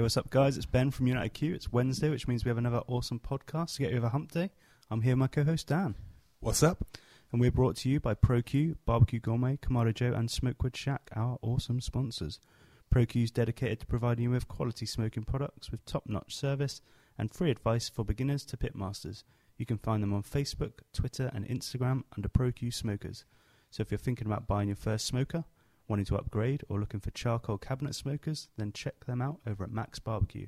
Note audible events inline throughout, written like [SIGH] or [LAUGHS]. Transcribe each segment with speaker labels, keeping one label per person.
Speaker 1: Hey, what's up, guys? It's Ben from United Q. It's Wednesday, which means we have another awesome podcast to get you over Hump Day. I'm here with my co-host Dan,
Speaker 2: What's up?
Speaker 1: and we're brought to you by ProQ, Barbecue Gourmet, Kamado Joe, and Smokewood Shack, our awesome sponsors. ProQ is dedicated to providing you with quality smoking products with top-notch service and free advice for beginners to pitmasters. You can find them on Facebook, Twitter, and Instagram under ProQ Smokers. So if you're thinking about buying your first smoker, wanting to upgrade, or looking for charcoal cabinet smokers, then check them out over at Macs Barbecue.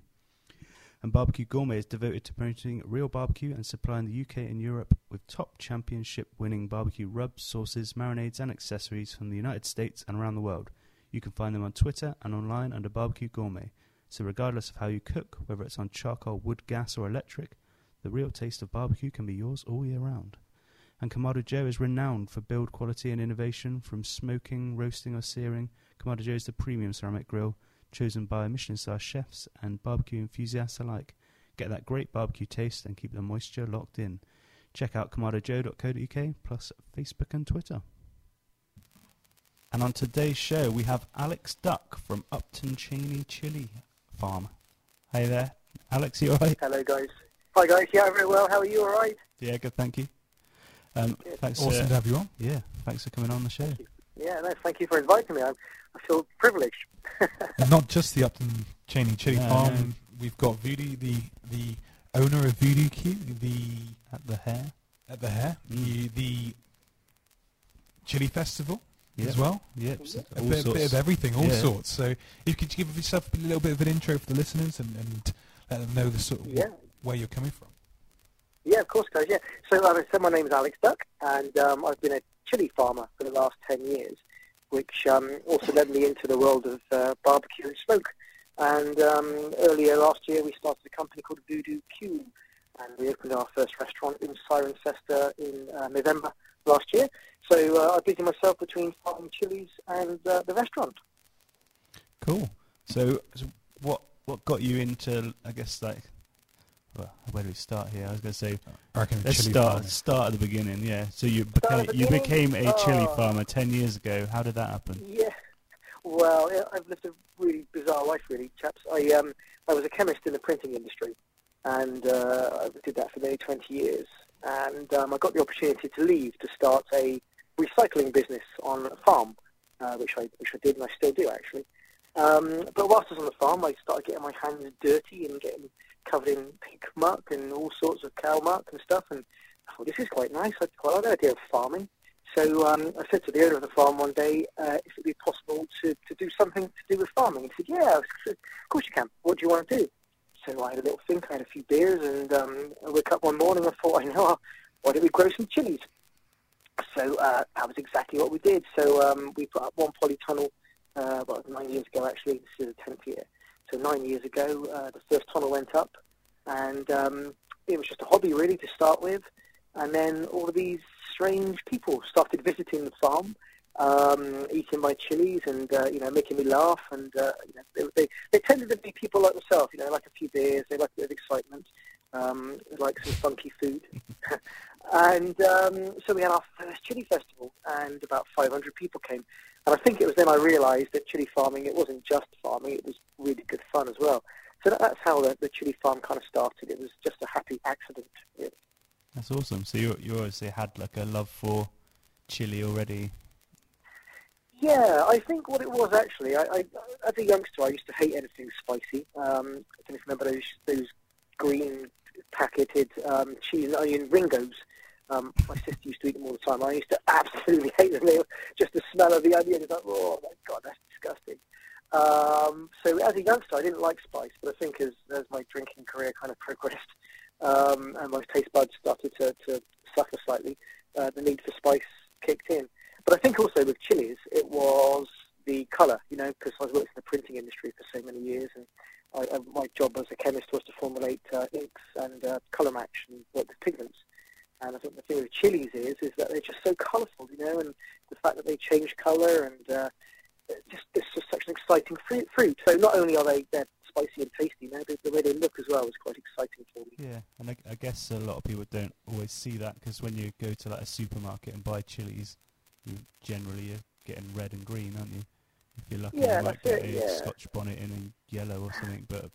Speaker 1: And Barbecue Gourmet is devoted to promoting real barbecue and supplying the UK and Europe with top championship winning barbecue rubs, sauces, marinades, and accessories from the United States and around the world. You can find them on Twitter and online under Barbecue Gourmet. So, regardless of how you cook, whether it's on charcoal, wood, gas, or electric, the real taste of barbecue can be yours all year round. And Kamado Joe is renowned for build quality and innovation from smoking, roasting, or searing. Kamado Joe is the premium ceramic grill chosen by Michelin star chefs and barbecue enthusiasts alike. Get that great barbecue taste and keep the moisture locked in. Check out kamadojoe.co.uk plus Facebook and Twitter. And on today's show, we have Alex Duck from Upton Cheyney Chili Farm. Hey there, Alex, you alright?
Speaker 3: Hello, guys. Hi, guys. Yeah, very well. How are you? All right?
Speaker 1: Yeah, good, thank you. Um, thanks,
Speaker 2: Awesome
Speaker 1: uh,
Speaker 2: to have you on.
Speaker 1: yeah, thanks for coming on the show.
Speaker 3: Yeah, no, thank you for inviting me. I'm, I feel privileged.
Speaker 2: And not just the Upton Cheyney Chili
Speaker 1: No,
Speaker 2: Farm.
Speaker 1: no.
Speaker 2: We've got Voodoo, the the owner of Voodoo Q, the
Speaker 1: At the Hare.
Speaker 2: at the Hare, the,
Speaker 1: Mm.
Speaker 2: the Chili Festival
Speaker 1: Yep.
Speaker 2: as well.
Speaker 1: Yep,
Speaker 2: A
Speaker 1: all
Speaker 2: bit,
Speaker 1: sorts.
Speaker 2: bit of everything, all
Speaker 1: Yeah.
Speaker 2: sorts. So if you could give yourself a little bit of an intro for the listeners and, and let them know the sort of
Speaker 3: Yeah.
Speaker 2: where you're coming from.
Speaker 3: Yeah, of course, guys. Yeah. So, I said, my name is Alex Duck, and um, I've been a chili farmer for the last 10 years, which um, also led me into the world of uh, barbecue and smoke. And um, earlier last year, we started a company called Voodoo Q, and we opened our first restaurant in Cirencester in uh, November last year. So uh, I busy myself between farming chilies and uh, the restaurant.
Speaker 1: Cool. So, so what what got you into? I guess like, well, where do we start here? I was going to say,
Speaker 2: I
Speaker 1: let's
Speaker 2: chili
Speaker 1: start
Speaker 2: farming.
Speaker 1: start at the beginning. Yeah. So you
Speaker 3: Start
Speaker 1: became you became a chili
Speaker 3: Oh.
Speaker 1: farmer ten years ago. How did that happen?
Speaker 3: Yeah. Well, I've lived a really bizarre life, really, chaps. I um, I was a chemist in the printing industry, and uh, I did that for nearly 20 years. And um, I got the opportunity to leave to start a recycling business on a farm, uh, which I which I did, and I still do actually. Um, but whilst I was on the farm, I started getting my hands dirty and getting covered in pig muck and all sorts of cow muck and stuff. And I thought, this is quite nice. I quite like the idea of farming. So um, I said to the owner of the farm one day, uh, if it would be possible to, to do something to do with farming. He said, yeah, said, of course you can. What do you want to do? So I had a little think, I had a few beers, and um, I woke up one morning and thought, [LAUGHS] I know, why don't we grow some chilies? So uh, that was exactly what we did. So um, we put up one polytunnel, uh, well, nine years ago actually, this is the 10th year. So nine years ago, uh, the first tunnel went up, and um, it was just a hobby really to start with. And then all of these strange people started visiting the farm, um, eating my chilies and uh, you know making me laugh. And uh, you know, they, they they tended to be people like myself. You know, like a few beers, they like a bit of excitement, um, like some funky food. [LAUGHS] and um, so we had our first chili festival, and about 500 people came. And I think it was then I realised that chili farming it wasn't just farming; it was really good fun as well. So that, that's how the, the chili farm kind of started. It was just a happy accident. Really.
Speaker 1: That's awesome. So you you obviously had like a love for chili already.
Speaker 3: Yeah, I think what it was actually, I, I as a youngster, I used to hate anything spicy. Um, I don't know if you remember those those green packeted um, cheese and onion Ringos. Um, my sister used to eat them all the time. I used to [LAUGHS] absolutely hate them. Were, just the smell of the onion is like, oh my god, that's disgusting. Um, so as a youngster, I didn't like spice, but I think as as my drinking career kind of progressed um, and my taste buds started to, to suffer slightly, uh, the need for spice kicked in. But I think also with chilies, it was the colour, you know, because I worked in the printing industry for so many years, and I, my job as a chemist was to formulate uh, inks and uh, colour match and work with pigments. And I think the thing with chilies is, is that they're just so colourful, you know, and the fact that they change colour and uh, just it's just such an exciting fruit. fruit. So not only are they they're spicy and tasty, know, the, the way they look as well is quite exciting for me.
Speaker 1: Yeah, and I, I guess a lot of people don't always see that because when you go to like a supermarket and buy chilies, you generally are getting red and green, aren't you? If you're lucky,
Speaker 3: Yeah,
Speaker 1: you might get
Speaker 3: it,
Speaker 1: a
Speaker 3: yeah.
Speaker 1: Scotch bonnet in a yellow or something. But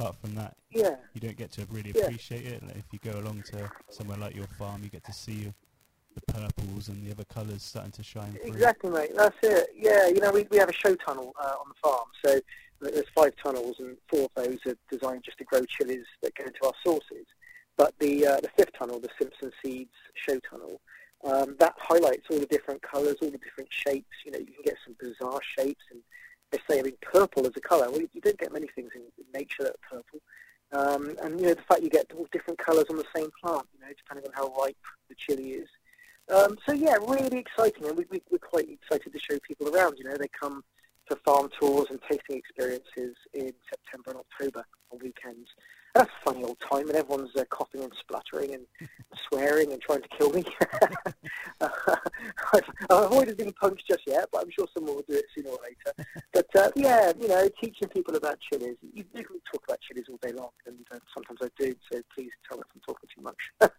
Speaker 1: apart from that,
Speaker 3: Yeah,
Speaker 1: you don't get to really
Speaker 3: Yeah.
Speaker 1: appreciate it. If you go along to somewhere like your farm, you get to see the purples and the other colours starting to shine through.
Speaker 3: exactly, mate. That's it. Yeah, you know, we we have a show tunnel uh, on the farm, so there's five tunnels, and four of those are designed just to grow chilies that go into our sauces. But the uh, the fifth tunnel, the Simpson Seeds show tunnel, um, that highlights all the different colours, all the different shapes. You know, you can get some bizarre shapes, and say, I mean, purple as a colour. Well, you don't get many things in, in nature that are purple. Um, and you know, the fact you get all different colours on the same plant, you know, depending on how ripe the chili is. Um, so yeah, really exciting, and we, we, we're quite excited to show people around. You know, they come for farm tours and tasting experiences in September and October on weekends. That's a funny old time, and everyone's uh, coughing and spluttering and [LAUGHS] swearing and trying to kill me. [LAUGHS] I've, I've avoided being punched just yet, but I'm sure someone will do it sooner or later. But uh, yeah, you know, teaching people about chilies. You, you can talk about chilies all day long, and uh, sometimes I do. So please tell me if I'm talking too much.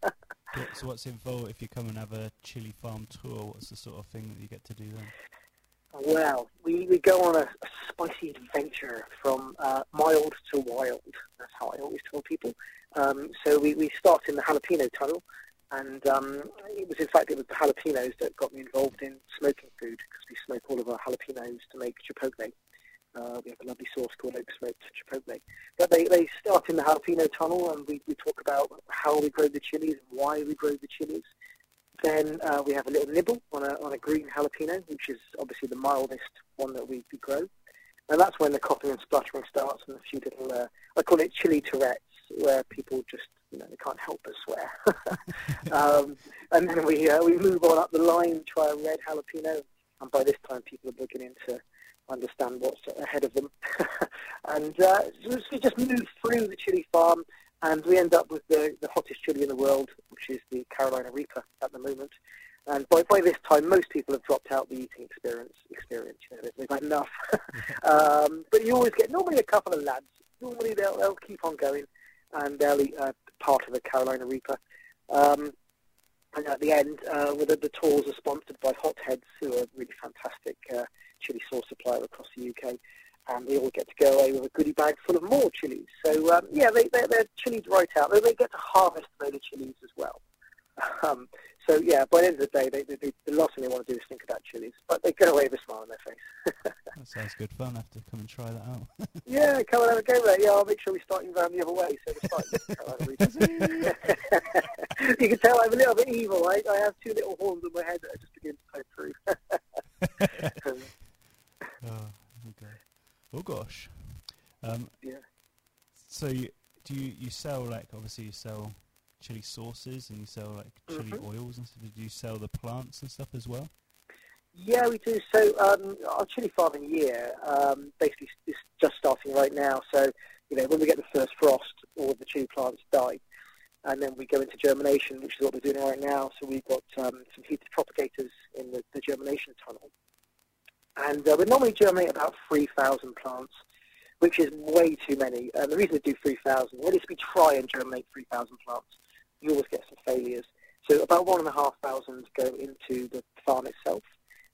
Speaker 1: Yeah, [LAUGHS] So what's involved if you come and have a chili farm tour? What's the sort of thing that you get to do then?
Speaker 3: Well, we, we go on a, a spicy adventure from uh, mild to wild. That's how I always tell people. Um, so we, we start in the jalapeno tunnel, and um, it was in fact it was the jalapenos that got me involved in smoking food because we smoke all of our jalapenos to make chipotle. Uh, we have a lovely sauce called oak smoked chipotle. But they, they start in the jalapeno tunnel, and we, we talk about how we grow the chilies and why we grow the chilies. Then uh, we have a little nibble on a, on a green jalapeno, which is obviously the mildest one that we, we grow. And that's when the coughing and spluttering starts and a few little, uh, I call it chili Tourette's, where people just, you know, they can't help but swear. [LAUGHS] um, and then we, uh, we move on up the line, try a red jalapeno, and by this time people are beginning to understand what's ahead of them. [LAUGHS] and uh, so we just move through the chili farm, and we end up with the, the hottest chili in the world, which is the Carolina Reaper at the moment. And by, by this time, most people have dropped out the eating experience. Experience, you know, they've, had enough. [LAUGHS] um, but you always get normally a couple of lads. Normally they'll, they'll keep on going, and they'll eat uh, part of the Carolina Reaper. Um, and at the end, uh, with the, the tours are sponsored by Hot-Headz, who are a really fantastic uh, chili sauce supplier across the UK and they all get to go away with a goodie bag full of more chilies. So um, yeah, they, they're, they're chilied right out. They, they get to harvest their chilies as well. [LAUGHS] Um, so yeah, by the end of the day, they, they, they, the last thing they want to do is think about chilies, but they go away with a smile on their face. [LAUGHS]
Speaker 1: That sounds good fun. I have to come and try that out. [LAUGHS]
Speaker 3: yeah, come and have a go there. Yeah, I'll make sure we start you round the other way. So we start with Carolina Reapers. you can tell I'm a little bit evil. I, I have two little horns on my head that are just beginning to poke through.
Speaker 1: Oh. Gosh. Um,
Speaker 3: yeah.
Speaker 1: so you, do you, you sell like obviously you sell chili sauces and you sell like chili
Speaker 3: Mhm.
Speaker 1: oils and stuff. Do you sell the plants and stuff as well?
Speaker 3: Yeah, we do. So um, our chili farming year um, basically is just starting right now. So you know, when we get the first frost, all of the chili plants die, and then we go into germination, which is what we're doing right now. So we've got um, some heated propagators in the, the germination tunnel, and uh, we normally germinate about 3,000 plants, which is way too many. And the reason we do 3,000, well, is we try and germinate 3,000 plants. You always get some failures. So about 1,500 go into the farm itself.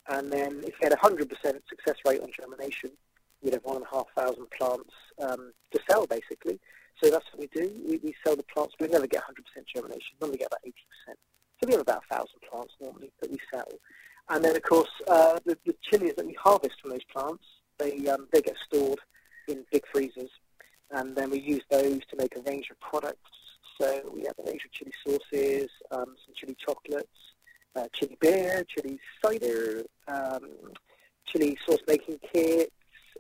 Speaker 3: And then if you had a 100% success rate on germination, we'd have 1,500 plants um, to sell, basically. So that's what we do. We, we sell the plants. But we never get 100% germination. We normally get about 80%. So we have about 1,000 plants normally that we sell. And then, of course, uh, the, the chilies that we harvest from those plants, they, um, they get stored in big freezers. And then we use those to make a range of products. So we have a range of chili sauces, um, some chili chocolates, uh, chili beer, chili cider, um, chili sauce making kits,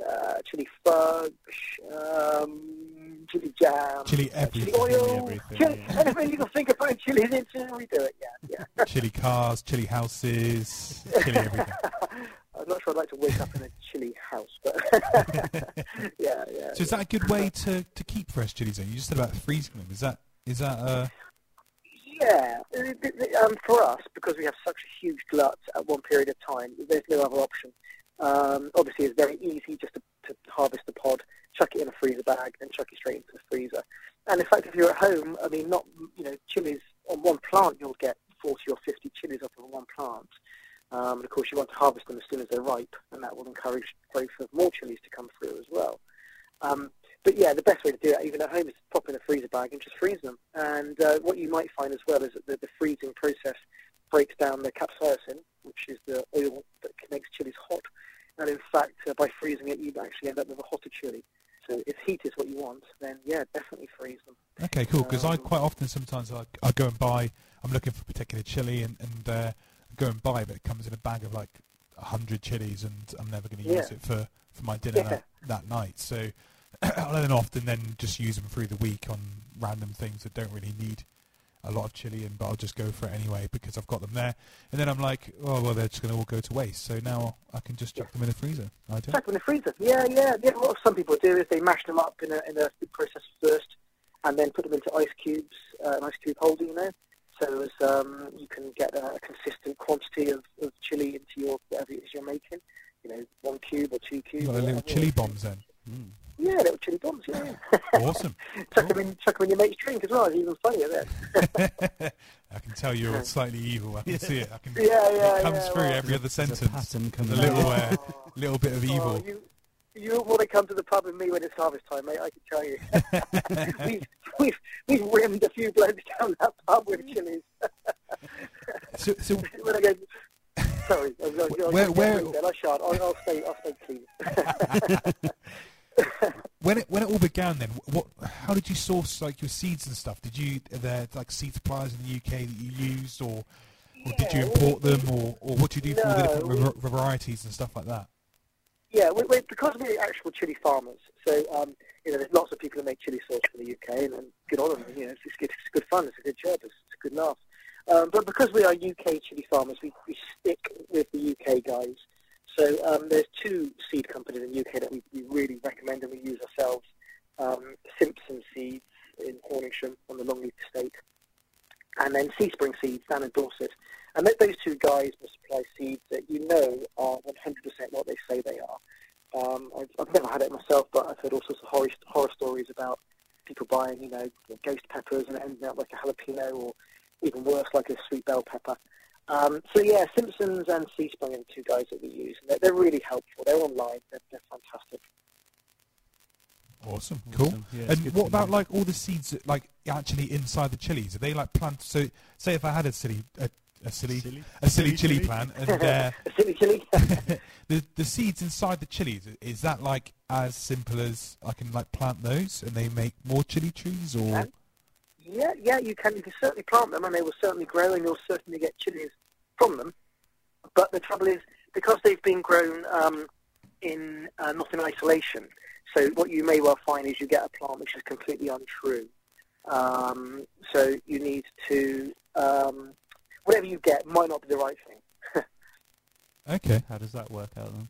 Speaker 3: uh, chili fudge, um, chili jam,
Speaker 2: Chili
Speaker 3: uh, chili
Speaker 2: everything.
Speaker 3: oil,
Speaker 1: everything,
Speaker 3: chili,
Speaker 1: yeah.
Speaker 3: anything you can think of putting chilies into, we do it. Yeah, yeah. [LAUGHS]
Speaker 2: chili cars, chili houses, chili everything. [LAUGHS]
Speaker 3: I'm not sure I'd like to wake up in a chili house, but [LAUGHS] yeah, yeah.
Speaker 2: So is that a good way to, to keep fresh chilies? Then you just said about freezing them. Is that is that uh
Speaker 3: Yeah, uh, th- um, for us, because we have such a huge glut at one period of time, there's no other option. Um, obviously, it's very easy just to, to harvest the pod, chuck it in a freezer bag, and chuck it straight into the freezer. And in fact, if you're at home, I mean, not you know, chilies on one plant, you'll get 40 or 50 chilies off of one plant. Um, and of course, you want to harvest them as soon as they're ripe, and that will encourage growth of more chilies to come through as well. Um, but yeah, the best way to do it, even at home, is to pop in a freezer bag and just freeze them. And uh, what you might find as well is that the, the freezing process breaks down the capsaicin, which is the oil that makes chilies hot. And in fact, uh, by freezing it, you actually end up with a hotter chili. So if heat is what you want, then yeah, definitely freeze them.
Speaker 2: Okay, cool. Because I
Speaker 3: Um,
Speaker 2: quite often sometimes I, I go and buy. I'm looking for a particular chili and and uh, go and buy, but it comes in a bag of like a hundred chilies, and I'm never going to use
Speaker 3: Yeah.
Speaker 2: it for for my dinner
Speaker 3: Yeah.
Speaker 2: that, that night. So [CLEARS THROAT] I'll then often then just use them through the week on random things that don't really need a lot of chili in, but I'll just go for it anyway because I've got them there. And then I'm like, oh well, they're just going to all go to waste. So now I can just chuck them in the freezer. I do.
Speaker 3: Chuck them in the freezer. Yeah, yeah. yeah. What some people do is they mash them up in a, in a food processor first, and then put them into ice cubes, uh, an ice cube holder, you know, so as um, you can get a, a consistent quantity of, of chili into your whatever it is you're making. You know, one cube or two cubes.
Speaker 2: You got
Speaker 3: or
Speaker 2: a little chili bombs then.
Speaker 1: Mm.
Speaker 3: Yeah, little chili bombs. Yeah.
Speaker 2: Awesome. [LAUGHS]
Speaker 3: chuck them in, chuck them in your mate's drink as well. It's even funnier then. [LAUGHS]
Speaker 2: I can tell you're slightly evil. I can see it. I can.
Speaker 3: Yeah, yeah,
Speaker 2: it comes
Speaker 3: yeah,
Speaker 2: through
Speaker 3: well-
Speaker 2: every other sentence.
Speaker 1: a pattern
Speaker 2: The
Speaker 1: coming
Speaker 2: little, uh, little bit of evil.
Speaker 3: Oh, you, you want to come to the pub with me when it's harvest time, mate? I can tell you. [LAUGHS] we've, we've, we've rimmed a few blokes down that pub with chilies.
Speaker 2: So, so
Speaker 3: when I go, sorry, I was, I was,
Speaker 2: Where-
Speaker 3: I
Speaker 2: where-
Speaker 3: Then I shan't. I'll, I'll stay. I'll stay clean.
Speaker 2: When it when it all began, then what? How did you source like your seeds and stuff? Did you are there like seed suppliers in the UK that you used, or or did you import
Speaker 3: we-
Speaker 2: them, or, or what do you do for all the different
Speaker 3: we-
Speaker 2: varieties and stuff like that?
Speaker 3: Yeah, we, we, because we're actual chili farmers, so um, you know, there's lots of people who make chili sauce from the UK, and, and good on them. You know, it's, it's good, it's good fun, it's a good job, it's, it's a good laugh. Um, but because we are UK chili farmers, we, we stick with the UK guys. So um, there's two seed companies in the UK that we, we really recommend and we use ourselves. Um, Simpson Seeds in Horningsham on the Longleat Estate, and then Seaspring Seeds down in Dorset. And th- those two guys will supply seeds that you know are 100% what they say they are. Um, I've, I've never had it myself, but I've heard all sorts of horror, horror stories about people buying, you know, ghost peppers and it ending up like a jalapeno or even worse, like a sweet bell pepper. Um, so yeah, Simpsons and Seaspring are the two guys that we use. And they're, they're really helpful. They're online. They're, they're fantastic.
Speaker 2: Awesome, cool.
Speaker 1: Awesome. Yeah,
Speaker 2: and what about
Speaker 1: know.
Speaker 2: like all the seeds that, like actually inside the chilies? Are they like planted? So say if I had a silly a, a silly,
Speaker 1: Silly?
Speaker 2: a silly
Speaker 1: Silly
Speaker 2: chili
Speaker 1: chili?
Speaker 2: plant [LAUGHS] and uh, [LAUGHS]
Speaker 3: A silly chili. [LAUGHS]
Speaker 2: the the seeds inside the chilies is that like as simple as I can like plant those and they make more chili trees or
Speaker 3: Can. Yeah, yeah, you can. You can certainly plant them, and they will certainly grow, and you'll certainly get chilies from them. But the trouble is, because they've been grown um, in uh, not in isolation, so what you may well find is you get a plant which is completely untrue. Um, so you need to um, whatever you get might not be the right thing. [LAUGHS]
Speaker 2: okay
Speaker 1: How does that work out then?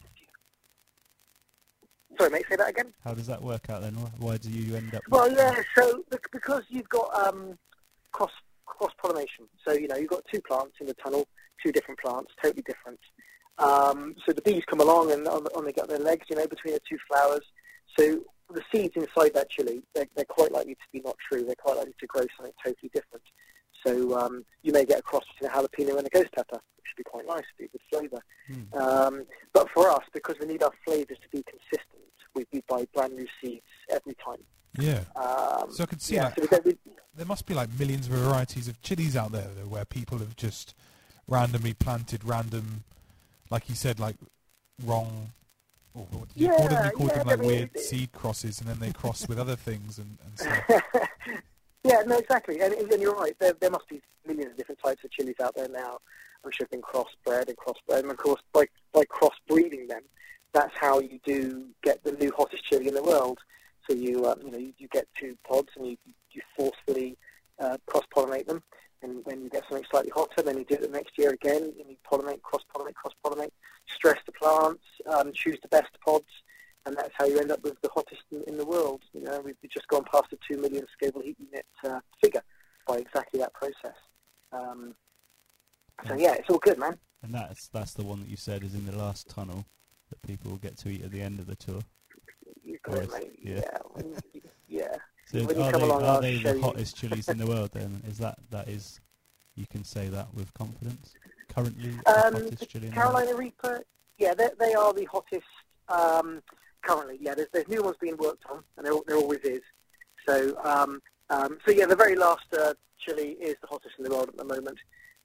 Speaker 3: Sorry, mate, say that again.
Speaker 1: How does that work out then? Why do you end up?
Speaker 3: Well, yeah. So because you've got um, cross cross pollination, so you know you've got two plants in the tunnel, two different plants, totally different. Um, so the bees come along and on, on they get their legs, you know, between the two flowers. So the seeds inside that chili, they're, they're quite likely to be not true. They're quite likely to grow something totally different. So um, you may get a cross between a jalapeno and a ghost pepper, which would be quite nice, be a good flavour.
Speaker 1: Hmm.
Speaker 3: Um, but for us, because we need our flavours to be consistent, we, we buy brand new seeds every time.
Speaker 2: yeah
Speaker 3: Um,
Speaker 2: so I could see
Speaker 3: yeah,
Speaker 2: like
Speaker 3: so we
Speaker 2: there must be like millions of varieties of chilies out there though, where people have just randomly planted random, like you said, like wrong. Or what did you call them?
Speaker 3: Yeah,
Speaker 2: You called
Speaker 3: yeah,
Speaker 2: them like
Speaker 3: I mean,
Speaker 2: weird
Speaker 3: it-
Speaker 2: seed crosses, and then they cross with other things and, and [LAUGHS] stuff.
Speaker 3: yeah, no, exactly. And, and you're right. There, there must be millions of different types of chilies out there now, which have been crossbred and crossbred. And of course, by by crossbreeding them, that's how you do get the new hottest chili in the world. So you um, you know you, you get two pods and you you forcefully uh, cross pollinate them, and when you get something slightly hotter, then you do it the next year again, and you pollinate, cross pollinate, cross pollinate, stress the plants, um, choose the best pods, and that's how you end up with the hottest in, in the world. You know, we've we've just gone past the two million Scoville heat unit uh, figure by exactly that process. Um, so yeah, it's all good, man.
Speaker 1: And that's that's the one that you said is in the last tunnel that people will get to eat at the end of the tour.
Speaker 3: You got it,
Speaker 1: Right,
Speaker 3: mate.
Speaker 1: yeah.
Speaker 3: Yeah, yeah. [LAUGHS]
Speaker 1: So
Speaker 3: When
Speaker 1: are
Speaker 3: come
Speaker 1: they,
Speaker 3: along,
Speaker 1: are they the hottest chilies in the world? Then [LAUGHS] is that that is you can say that with confidence. Currently, the
Speaker 3: Um,
Speaker 1: hottest chili the.
Speaker 3: Carolina Reaper, yeah, they, they are the hottest. Um, currently, yeah. There's, there's new ones being worked on, and there, there always is. So, um, um, so yeah, the very last uh, chili is the hottest in the world at the moment.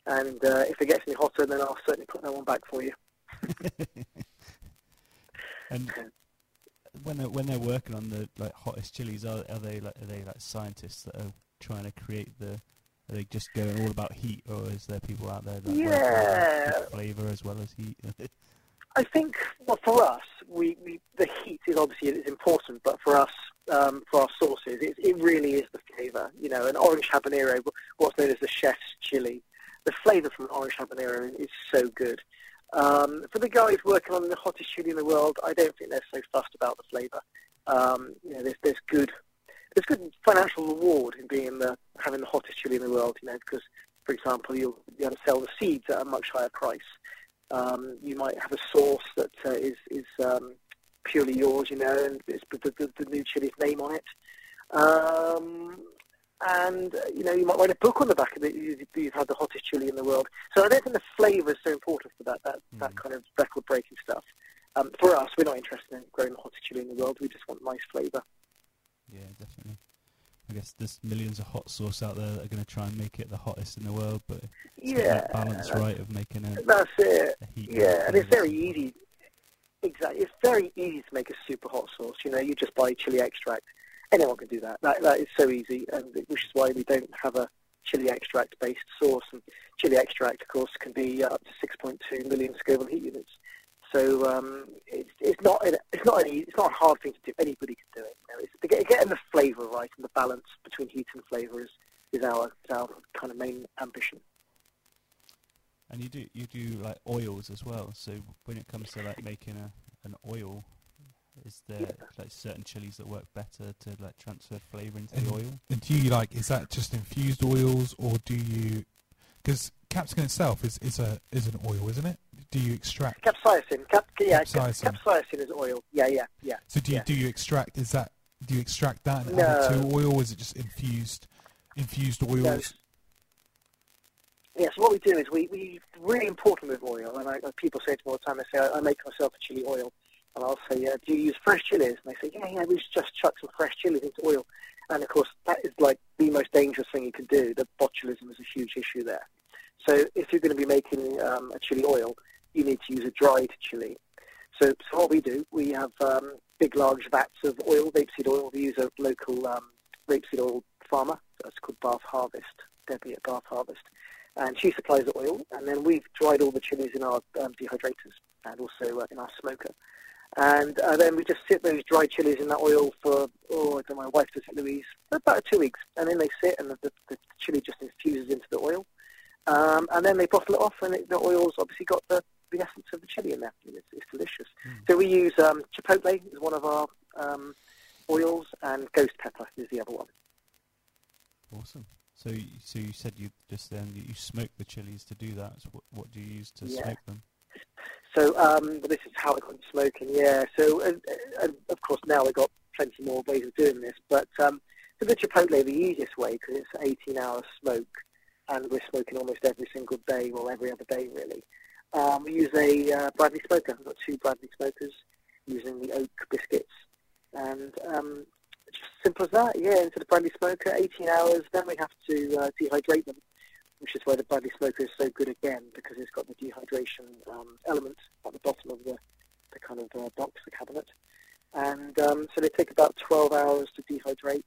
Speaker 3: And uh, if it gets any hotter, then I'll certainly put that one back for you. [LAUGHS]
Speaker 1: and when they're, when they're working on the like hottest chilies, are, are they like are they like scientists that are trying to create the? Are they just going all about heat, or is there people out there that
Speaker 3: yeah.
Speaker 1: work flavour as well as heat? [LAUGHS]
Speaker 3: I think, well, for us, we, we the heat is obviously is important, but for us, um, for our sauces, it, it really is the flavour. You know, an orange habanero, what's known as the chef's chili, the flavour from an orange habanero is so good. Um, for the guys working on the hottest chili in the world, I don't think they're so fussed about the flavour. Um, you know, there's, there's good there's good financial reward in being the having the hottest chili in the world. You know, because for example, you'll be able to sell the seeds at a much higher price. Um, you might have a sauce that uh, is is um, purely yours, you know, and it's the, the, the new chili's name on it. Um, and you know, you might write a book on the back of it. You, you've had the hottest chili in the world. So I don't think the flavour is so important for that that, mm. that kind of record breaking stuff. Um, for us, we're not interested in growing the hottest chili in the world. We just want nice flavour.
Speaker 1: Yeah, definitely. I guess there's millions of hot sauce out there that are going to try and make it the hottest in the world, but yeah, that balance right of making it.
Speaker 3: that's it. yeah, and it's very easy. Exactly, it's very easy to make a super hot sauce. You know, you just buy chili extract. Anyone can do that. That that is so easy, and which is why we don't have a chili extract based sauce. And chili extract, of course, can be up to 6.2 million Scoville heat units. So um, it's, it's not it's not an it's not a hard thing to do. Anybody can do it. You know, it's getting the flavour right and the balance between heat and flavour is, is our is our kind of main ambition.
Speaker 1: And you do you do like oils as well. So when it comes to like making a an oil, is there yeah. like certain chilies that work better to like transfer flavour into
Speaker 2: and,
Speaker 1: the oil?
Speaker 2: And do you like is that just infused oils or do you because capsicum itself is, is a is an oil, isn't it? Do you extract
Speaker 3: capsaicin? Cap, yeah, capsaicin. capsaicin is oil. Yeah, yeah, yeah.
Speaker 2: So do you
Speaker 3: yeah.
Speaker 2: do you extract? Is that do you extract that and no. add it to oil? Or is it just infused infused oils? No.
Speaker 3: Yeah, so what we do is we, we really important with oil, and I, people say to me all the time, they say, I, I make myself a chili oil, and I'll say, yeah, do you use fresh chilies? And they say, yeah, yeah, we just chuck some fresh chilies into oil. And of course, that is like the most dangerous thing you can do. The botulism is a huge issue there. So if you're going to be making um, a chili oil, you need to use a dried chili. So, so what we do, we have um, big, large vats of oil, rapeseed oil. We use a local um, rapeseed oil farmer. That's called Bath Harvest, Debbie at Bath Harvest. And she supplies the oil, and then we've dried all the chilies in our um, dehydrators and also uh, in our smoker. And uh, then we just sit those dried chilies in that oil for, oh, I don't know, my wife does it, Louise, for about two weeks. And then they sit and the, the, the chili just infuses into the oil. Um, and then they bottle it off, and it, the oil's obviously got the, the essence of the chili in there. It's, it's delicious. Mm. So we use um, chipotle is one of our um, oils, and ghost pepper is the other one.
Speaker 1: Awesome. So, so you said you just then you smoke the chilies to do that. So what, what do you use to yeah. smoke them?
Speaker 3: So um, this is how I got smoking. Yeah. So of course now we've got plenty more ways of doing this, but um, for the chipotle, the easiest way because it's 18 hours smoke and we're smoking almost every single day, or every other day really. Um, we use a uh, Bradley smoker. We've got two Bradley smokers using the oak biscuits, and um, just simple as that. Yeah, into the Bradley smoker, 18 hours. Then we have to uh, dehydrate them, which is why the Bradley smoker is so good again because it's got the dehydration um, element at the bottom of the, the kind of uh, box, the cabinet. And um, so they take about 12 hours to dehydrate,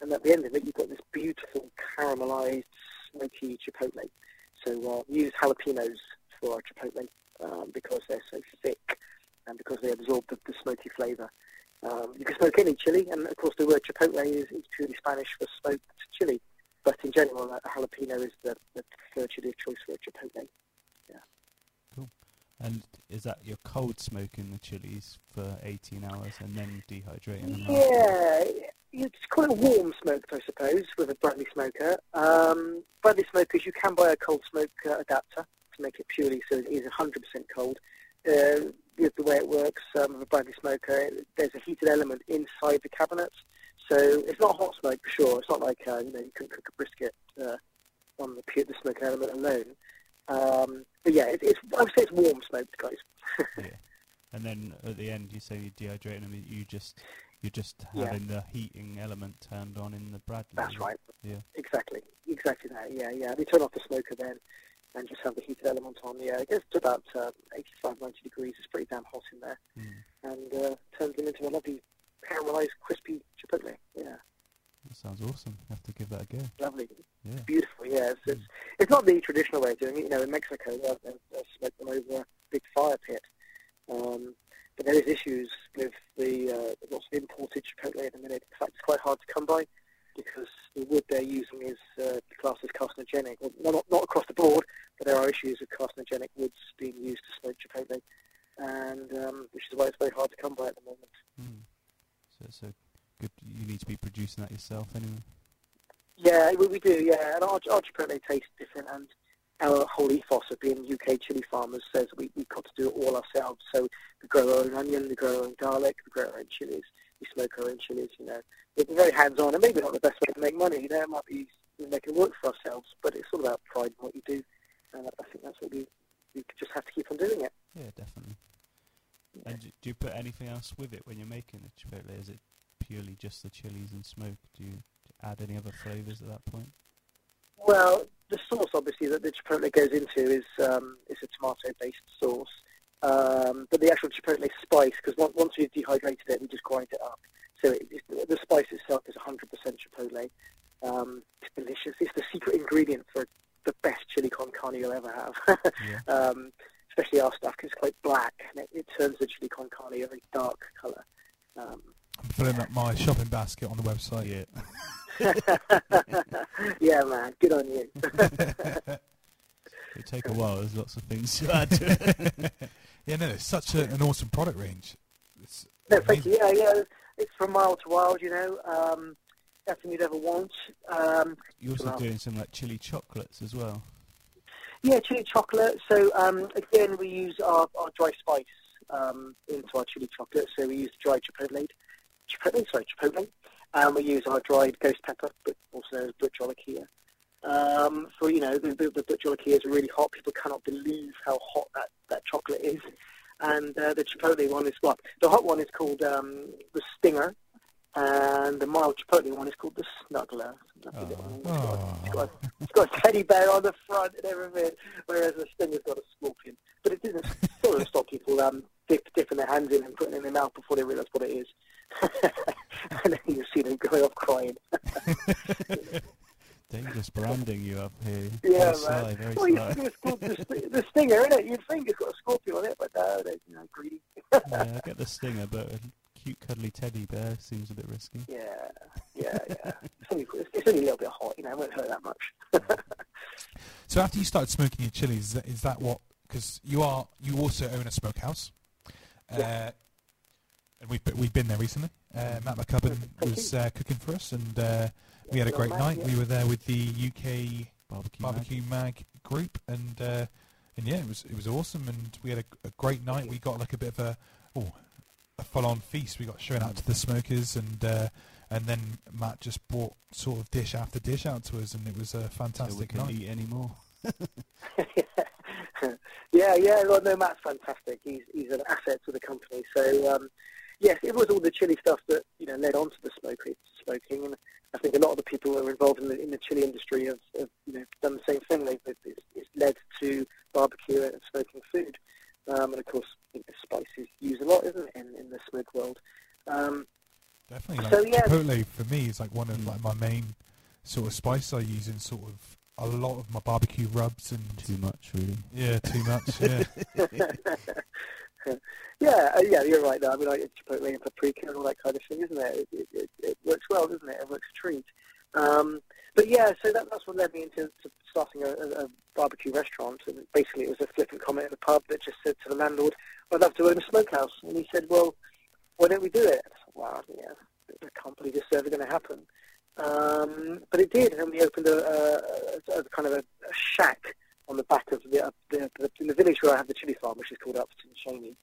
Speaker 3: and at the end of it, you've got this beautiful caramelized smoky chipotle. So uh, use jalapenos for our chipotle um, because they're so thick and because they absorb the, the smoky flavour. Um, you can smoke any chili, and of course the word chipotle is, is purely Spanish for smoked chili. But in general, a jalapeno is the, the preferred chili of choice for a chipotle. Yeah.
Speaker 1: Cool. And is that you're cold smoking the chilies for 18 hours and then dehydrating them?
Speaker 3: Yeah, you'd call it warm smoked, I suppose, with a Bradley smoker. Um, Bradley smokers, you can buy a cold smoke uh, adapter to make it purely so it is 100% cold. Uh, the way it works um, with a Bradley smoker, there's a heated element inside the cabinet, so it's not hot smoke for sure. It's not like uh, you know you can cook a brisket uh, on the pure the smoke element alone. Um, but yeah, it, it's I would say it's warm smoked, guys. [LAUGHS]
Speaker 1: yeah. And then at the end, you say you're dehydrating them. You just you're just
Speaker 3: Yeah.
Speaker 1: having the heating element turned on in the Bradley.
Speaker 3: That's right.
Speaker 1: Yeah.
Speaker 3: Exactly, exactly that. Yeah, yeah. We turn off the smoker then, and just have the heated element on. Yeah, it gets to about uh, 85, 90 degrees. It's pretty damn hot in there,
Speaker 1: Mm.
Speaker 3: and uh, turns them into a lovely caramelized, crispy chipotle. Yeah,
Speaker 1: That sounds awesome. You have to give that a go.
Speaker 3: lovely,
Speaker 1: Yeah.
Speaker 3: beautiful. Yeah, it's, it's it's not the traditional way of doing it. You know, in Mexico, they they they smoke them over a big fire pit. Um, but there is issues with the uh, lots of imported chipotle at the minute. In fact, it's quite hard to come by because the wood they're using is uh, classed as carcinogenic. Well, not, not across the board, but there are issues with carcinogenic woods being used to smoke chipotle, and um, which is why it's very hard to come by at the moment.
Speaker 1: Mm. So it's a good. You need to be producing that yourself anyway.
Speaker 3: Yeah, we, we do. Yeah, and our, our chipotle tastes different, and our whole ethos of being UK chili farmers says we, we've got to do it all ourselves. So we grow our own onion, we grow our own garlic, we grow our own chilies, we smoke our own chilies, you know. We're very hands-on, and maybe not the best way to make money, you know, it might be making work for ourselves, but it's all about pride in what you do, and I think that's what we, we just have to keep on doing it.
Speaker 1: Yeah, definitely.
Speaker 3: Yeah.
Speaker 1: And do, do you put anything else with it when you're making the chipotle? Is it purely just the chilies and smoke? Do you add any other flavors at that point?
Speaker 3: Well, the sauce obviously that the chipotle goes into is um, is a tomato-based sauce, um, but the actual chipotle spice, because once, once we've dehydrated it, we just grind it up. So it, it, the spice itself is 100% chipotle. Um, it's delicious. It's the secret ingredient for the best chili con carne you'll ever have. [LAUGHS]
Speaker 1: Yeah.
Speaker 3: um, especially our stuff, because it's quite black, and it, it turns the chili con carne a very dark colour. Um,
Speaker 2: I'm filling up my shopping basket on the website.
Speaker 1: yeah. [LAUGHS]
Speaker 3: yeah, man, good on you. [LAUGHS]
Speaker 1: It take a while. There's lots of things to add to [LAUGHS]
Speaker 2: yeah, no, it's such a, an awesome product range. It's
Speaker 3: No, thank you. Yeah, yeah. It's from mild to wild, you know. Um, everything you'd ever want. Um,
Speaker 1: You're also
Speaker 3: Wow.
Speaker 1: doing some like chili chocolates as well.
Speaker 3: yeah, chili chocolate. So um, again, we use our, our dry spice um, into our chili chocolate. So we use dried chipotle, chipotle, sorry, chipotle. Um, we use our dried ghost pepper, but also known as bhut jolokia. Um, for you know, the, the, the bhut is really hot. People cannot believe how hot that, that chocolate is. And uh, the chipotle one is what? The hot one is called um, the stinger, and the mild chipotle one is called the snuggler. One. It's got- it's got, it's got a teddy bear on the front and everything, whereas the stinger's got a scorpion. But it doesn't still doesn't stop people um, dip, dipping their hands in and putting it in their mouth before they realise what it is. [LAUGHS] and then you see them going off crying. [LAUGHS]
Speaker 1: Dangerous branding you have here.
Speaker 3: Yeah,
Speaker 1: very sly,
Speaker 3: man.
Speaker 1: very
Speaker 3: Well,
Speaker 1: sly.
Speaker 3: it's called the, the stinger, isn't it? You'd think it's got a scorpion on it, but no, they're you know, greedy.
Speaker 1: yeah, I get the stinger, but a cute cuddly teddy bear seems a bit risky.
Speaker 3: Yeah, yeah, yeah. it's, only, it's, it's only a little bit hot, you know, it won't hurt that much. [LAUGHS]
Speaker 2: So after you started smoking your chilies, is that, is that what? Because you are you also own a smokehouse,
Speaker 3: Yeah.
Speaker 2: Uh, and we've we've been there recently. Uh, Matt McCubbin was uh, cooking for us, and uh, we had a great night. We were there with the UK
Speaker 1: Barbecue. mag.
Speaker 2: Barbecue Mag group, and uh, and yeah, it was it was awesome, and we had a, a great night. We got like a bit of a oh, a full on feast. We got shown out to the smokers, and uh, and then Matt just brought sort of dish after dish out to us, and it was a
Speaker 1: So we
Speaker 2: fantastic
Speaker 1: can
Speaker 2: night.
Speaker 1: eat any more. [LAUGHS]
Speaker 3: yeah, yeah. Well, no, Matt's fantastic. He's he's an asset to the company. So um, yes, it was all the chili stuff that you know led on to the smoking. Smoking, and I think a lot of the people who are involved in the in the chili industry have, have you know done the same thing. They've it's, it's led to barbecue and smoking food, um, and of course, you know, spice is used a lot, isn't it, in, in the smoke world? Um,
Speaker 2: Definitely, like
Speaker 3: So, yeah.
Speaker 2: Chipotle for me is like one of
Speaker 1: Mm.
Speaker 2: like my main sort of spice I use in sort of a lot of my barbecue rubs and
Speaker 1: Too much, really.
Speaker 2: yeah, too much. [LAUGHS] Yeah, [LAUGHS]
Speaker 3: yeah, uh, yeah, you're right. Though. I mean, like chipotle and paprika and all that kind of thing, isn't it? It, it, it, works well, doesn't it? It works a treat. Um, but yeah, so that, that's what led me into to starting a, a, a barbecue restaurant. And basically, it was a flippant comment in the pub that just said to the landlord, "I'd love to own a smokehouse." And he said, "Well, why don't we do it?" I thought, "Wow, yeah, I can't believe this is ever going to happen." Um, but it did, and we opened a, a, a kind of a, a shack on the back of the, uh, the, the in the village where I have the chili farm, which is called Upton Cheyney.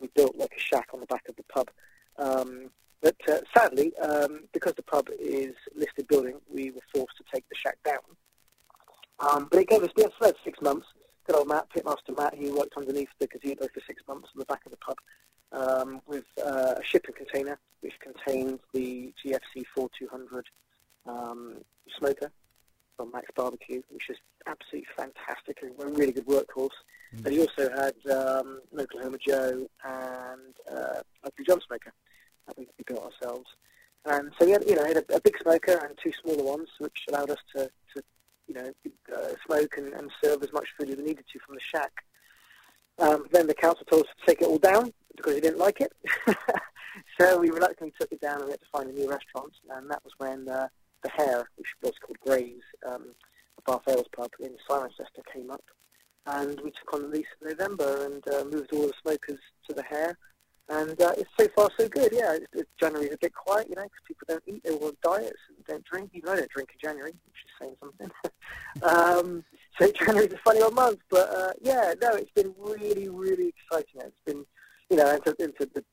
Speaker 3: We built like a shack on the back of the pub. Um, but uh, sadly, um, because the pub is listed building, we were forced to take the shack down. Um, but it gave us had for six months. Good old Matt, pitmaster Matt, he worked underneath the gazebo for six months on the back of the pub. um, with uh, a shipping container which contained the GFC 4200 um, smoker from Macs Barbecue, which is absolutely fantastic and a really good workhorse.
Speaker 1: Mm.
Speaker 3: But he also had um, an Oklahoma Joe and uh, a Blue Jump smoker that we, we built ourselves. And so we had, you know, had a, a big smoker and two smaller ones, which allowed us to, to you know, uh, smoke and, and serve as much food as we needed to from the shack. Um, then the council told us to take it all down because he didn't like it. [LAUGHS] so we reluctantly took it down and we had to find a new restaurant. And that was when uh, the Hare, which was called Graves, um, a Bath Ales pub in Cirencester, came up. And we took on the lease in November and uh, moved all the smokers to the Hare. And uh, it's so far so good. Yeah, it's, it's January's a bit quiet, you know, because people don't eat. They're all on diets and don't drink. Even I don't drink in January, which is saying something. [LAUGHS] um, so [LAUGHS] January's a funny old month, but uh, yeah, no, it's been really, really exciting. It's been, you know, into, into the,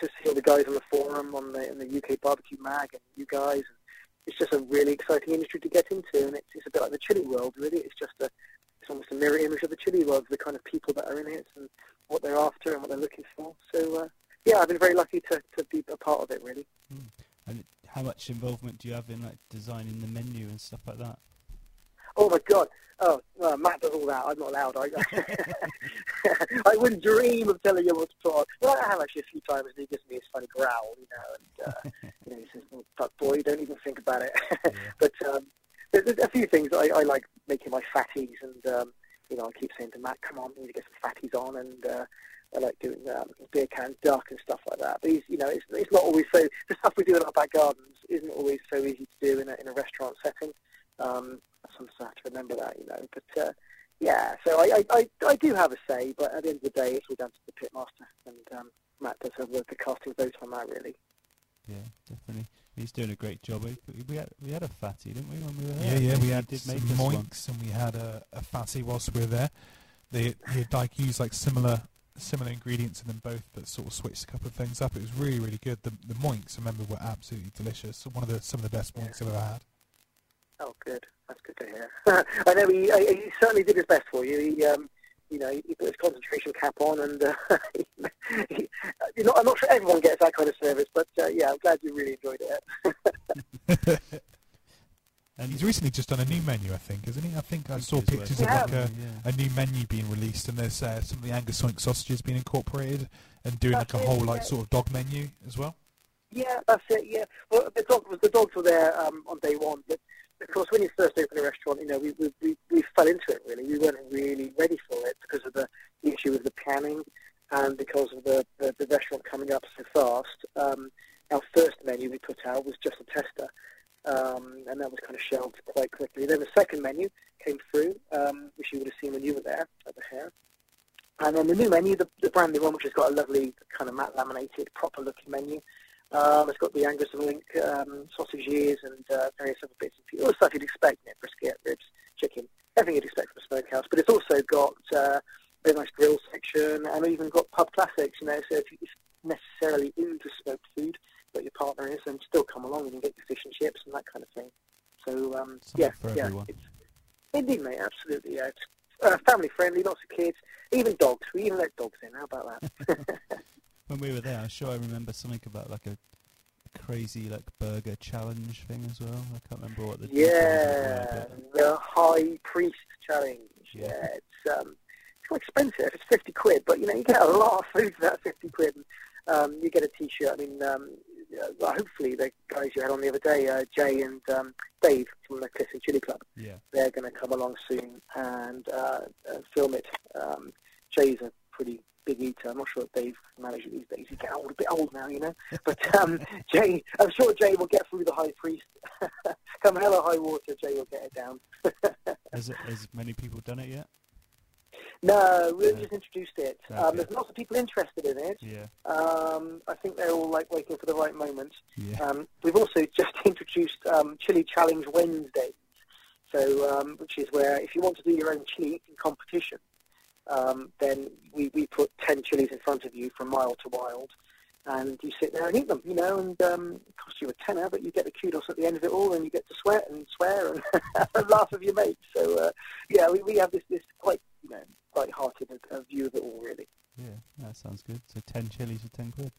Speaker 3: to see all the guys on the forum, on the, in the UK Barbecue Mag, and you guys. And it's just a really exciting industry to get into, and it's, it's a bit like the chili world, really. It's just a, it's almost a mirror image of the chili world, the kind of people that are in it and what they're after and what they're looking for. So, uh, yeah, I've been very lucky to, to be a part of it, really.
Speaker 1: Mm. And how much involvement do you have in like designing the menu and stuff like that?
Speaker 3: Oh my God! Oh, well, Matt does all that. I'm not allowed. I, [LAUGHS] I wouldn't dream of telling you what to put on. Well, I have actually a few times, and he gives me his funny growl, you know, and uh, [LAUGHS] you know, he says, well, "Fuck boy, don't even think about it." [LAUGHS] But um, there's, there's a few things I, I like making my fatties, and um, you know, I keep saying to Matt, "Come on, we need to get some fatties on," and uh, I like doing um, beer can duck and stuff like that. But he's, you know, it's, it's not always so. The stuff we do in our back gardens isn't always so easy to do in a, in a restaurant setting. Um, sometimes I have to remember that, you know. But uh, yeah, so I, I, I, I do have a say, but at the end of the day, it's all down to the pitmaster, and um, Matt does have the, the casting vote on that, really.
Speaker 1: Yeah, definitely. He's doing a great job. We, we had we had a fatty, didn't we, when we were
Speaker 2: Yeah,
Speaker 1: there?
Speaker 2: yeah, yeah, we
Speaker 1: He
Speaker 2: had
Speaker 1: did
Speaker 2: some
Speaker 1: make
Speaker 2: moinks and we had a, a fatty whilst we were there. They he like used like similar similar ingredients in them both, but sort of switched a couple of things up. It was really really good. The the moinks, I remember, were absolutely delicious. One of the some of the best moinks I've ever had.
Speaker 3: Oh, good. That's good to hear. [LAUGHS] I know he, he certainly did his best for you. He, um, you know, he put his concentration cap on, and uh, [LAUGHS] he, you know, I'm not sure everyone gets that kind of service, but uh, yeah, I'm glad you really enjoyed it. [LAUGHS]
Speaker 1: And
Speaker 2: He's recently just done a new menu, I think, isn't he? I think I
Speaker 1: think
Speaker 2: saw pictures of like a,
Speaker 1: yeah.
Speaker 2: a new menu being released, and there's uh, some of the Angus Oink sausages being incorporated, and doing like a
Speaker 3: it,
Speaker 2: whole like
Speaker 3: yeah.
Speaker 2: sort of dog menu as well.
Speaker 3: Yeah, that's it. Yeah, well, the dog was the dogs were there um, on day one, but of course, when you first open a restaurant, you know, we we, we we fell into it really. We weren't really ready for it because of the issue with the planning and because of the the, the restaurant coming up so fast. Um, our first menu we put out was just a tester, um, and that was kind of shelved quite quickly. Then the second menu came through, um, which you would have seen when you were there at the Hare. And then the new menu, the, the brand new one, which has got a lovely kind of matte laminated, proper looking menu. Um, it's got the Angus and Oink um, sausages and uh, various other bits and pieces. All the stuff you'd expect, you know, brisket, ribs, chicken, everything you'd expect from a smokehouse. But it's also got uh, a very nice grill section and even got pub classics, you know, so if you're necessarily into smoked food, but your partner is, then still come along and get your fish and chips and that kind of thing. So, um, yeah, yeah. It's, indeed, mate, absolutely, yeah. It's uh, family friendly, lots of kids, even dogs. We even let dogs in. How about that? [LAUGHS]
Speaker 1: When we were there, I'm sure I remember something about like a crazy like burger challenge thing as well. I can't remember what the details of it
Speaker 3: Yeah, the High Priest Challenge.
Speaker 1: Yeah.
Speaker 3: Yeah, it's um, it's quite expensive. It's fifty quid, but you know you get a lot of food for that fifty quid. And, um, you get a T-shirt. I mean, um, uh, well, hopefully the guys you had on the other day, uh, Jay and um, Dave from the Clifton Chili Club,
Speaker 1: yeah.
Speaker 3: they're going to come along soon and uh, uh, film it. Um, Jay's a pretty big eater. I'm not sure if Dave can manage it these days. He's getting old, a bit old now, you know. But um, [LAUGHS] Jay, I'm sure Jay will get through the high priest. [LAUGHS] Come hell or high water, Jay will get it down. [LAUGHS]
Speaker 1: Has, it, has many people done it yet?
Speaker 3: No, we
Speaker 1: Yeah.
Speaker 3: just introduced it. Um, there's lots of people interested in it.
Speaker 1: Yeah.
Speaker 3: Um, I think they're all like waiting for the right moment.
Speaker 1: Yeah.
Speaker 3: Um, we've also just introduced um, Chili Challenge Wednesday, so um, which is where if you want to do your own chili in competition, um, then we, we put 10 chilies in front of you from mild to wild, and you sit there and eat them, you know, and um, it costs you a tenner, but you get the kudos at the end of it all, and you get to sweat and swear and, [LAUGHS] laugh with your mates. So, uh, yeah, we, we have this, this quite, you know, light-hearted uh, view of it all, really.
Speaker 1: Yeah. That sounds good. So ten chilies for ten quid.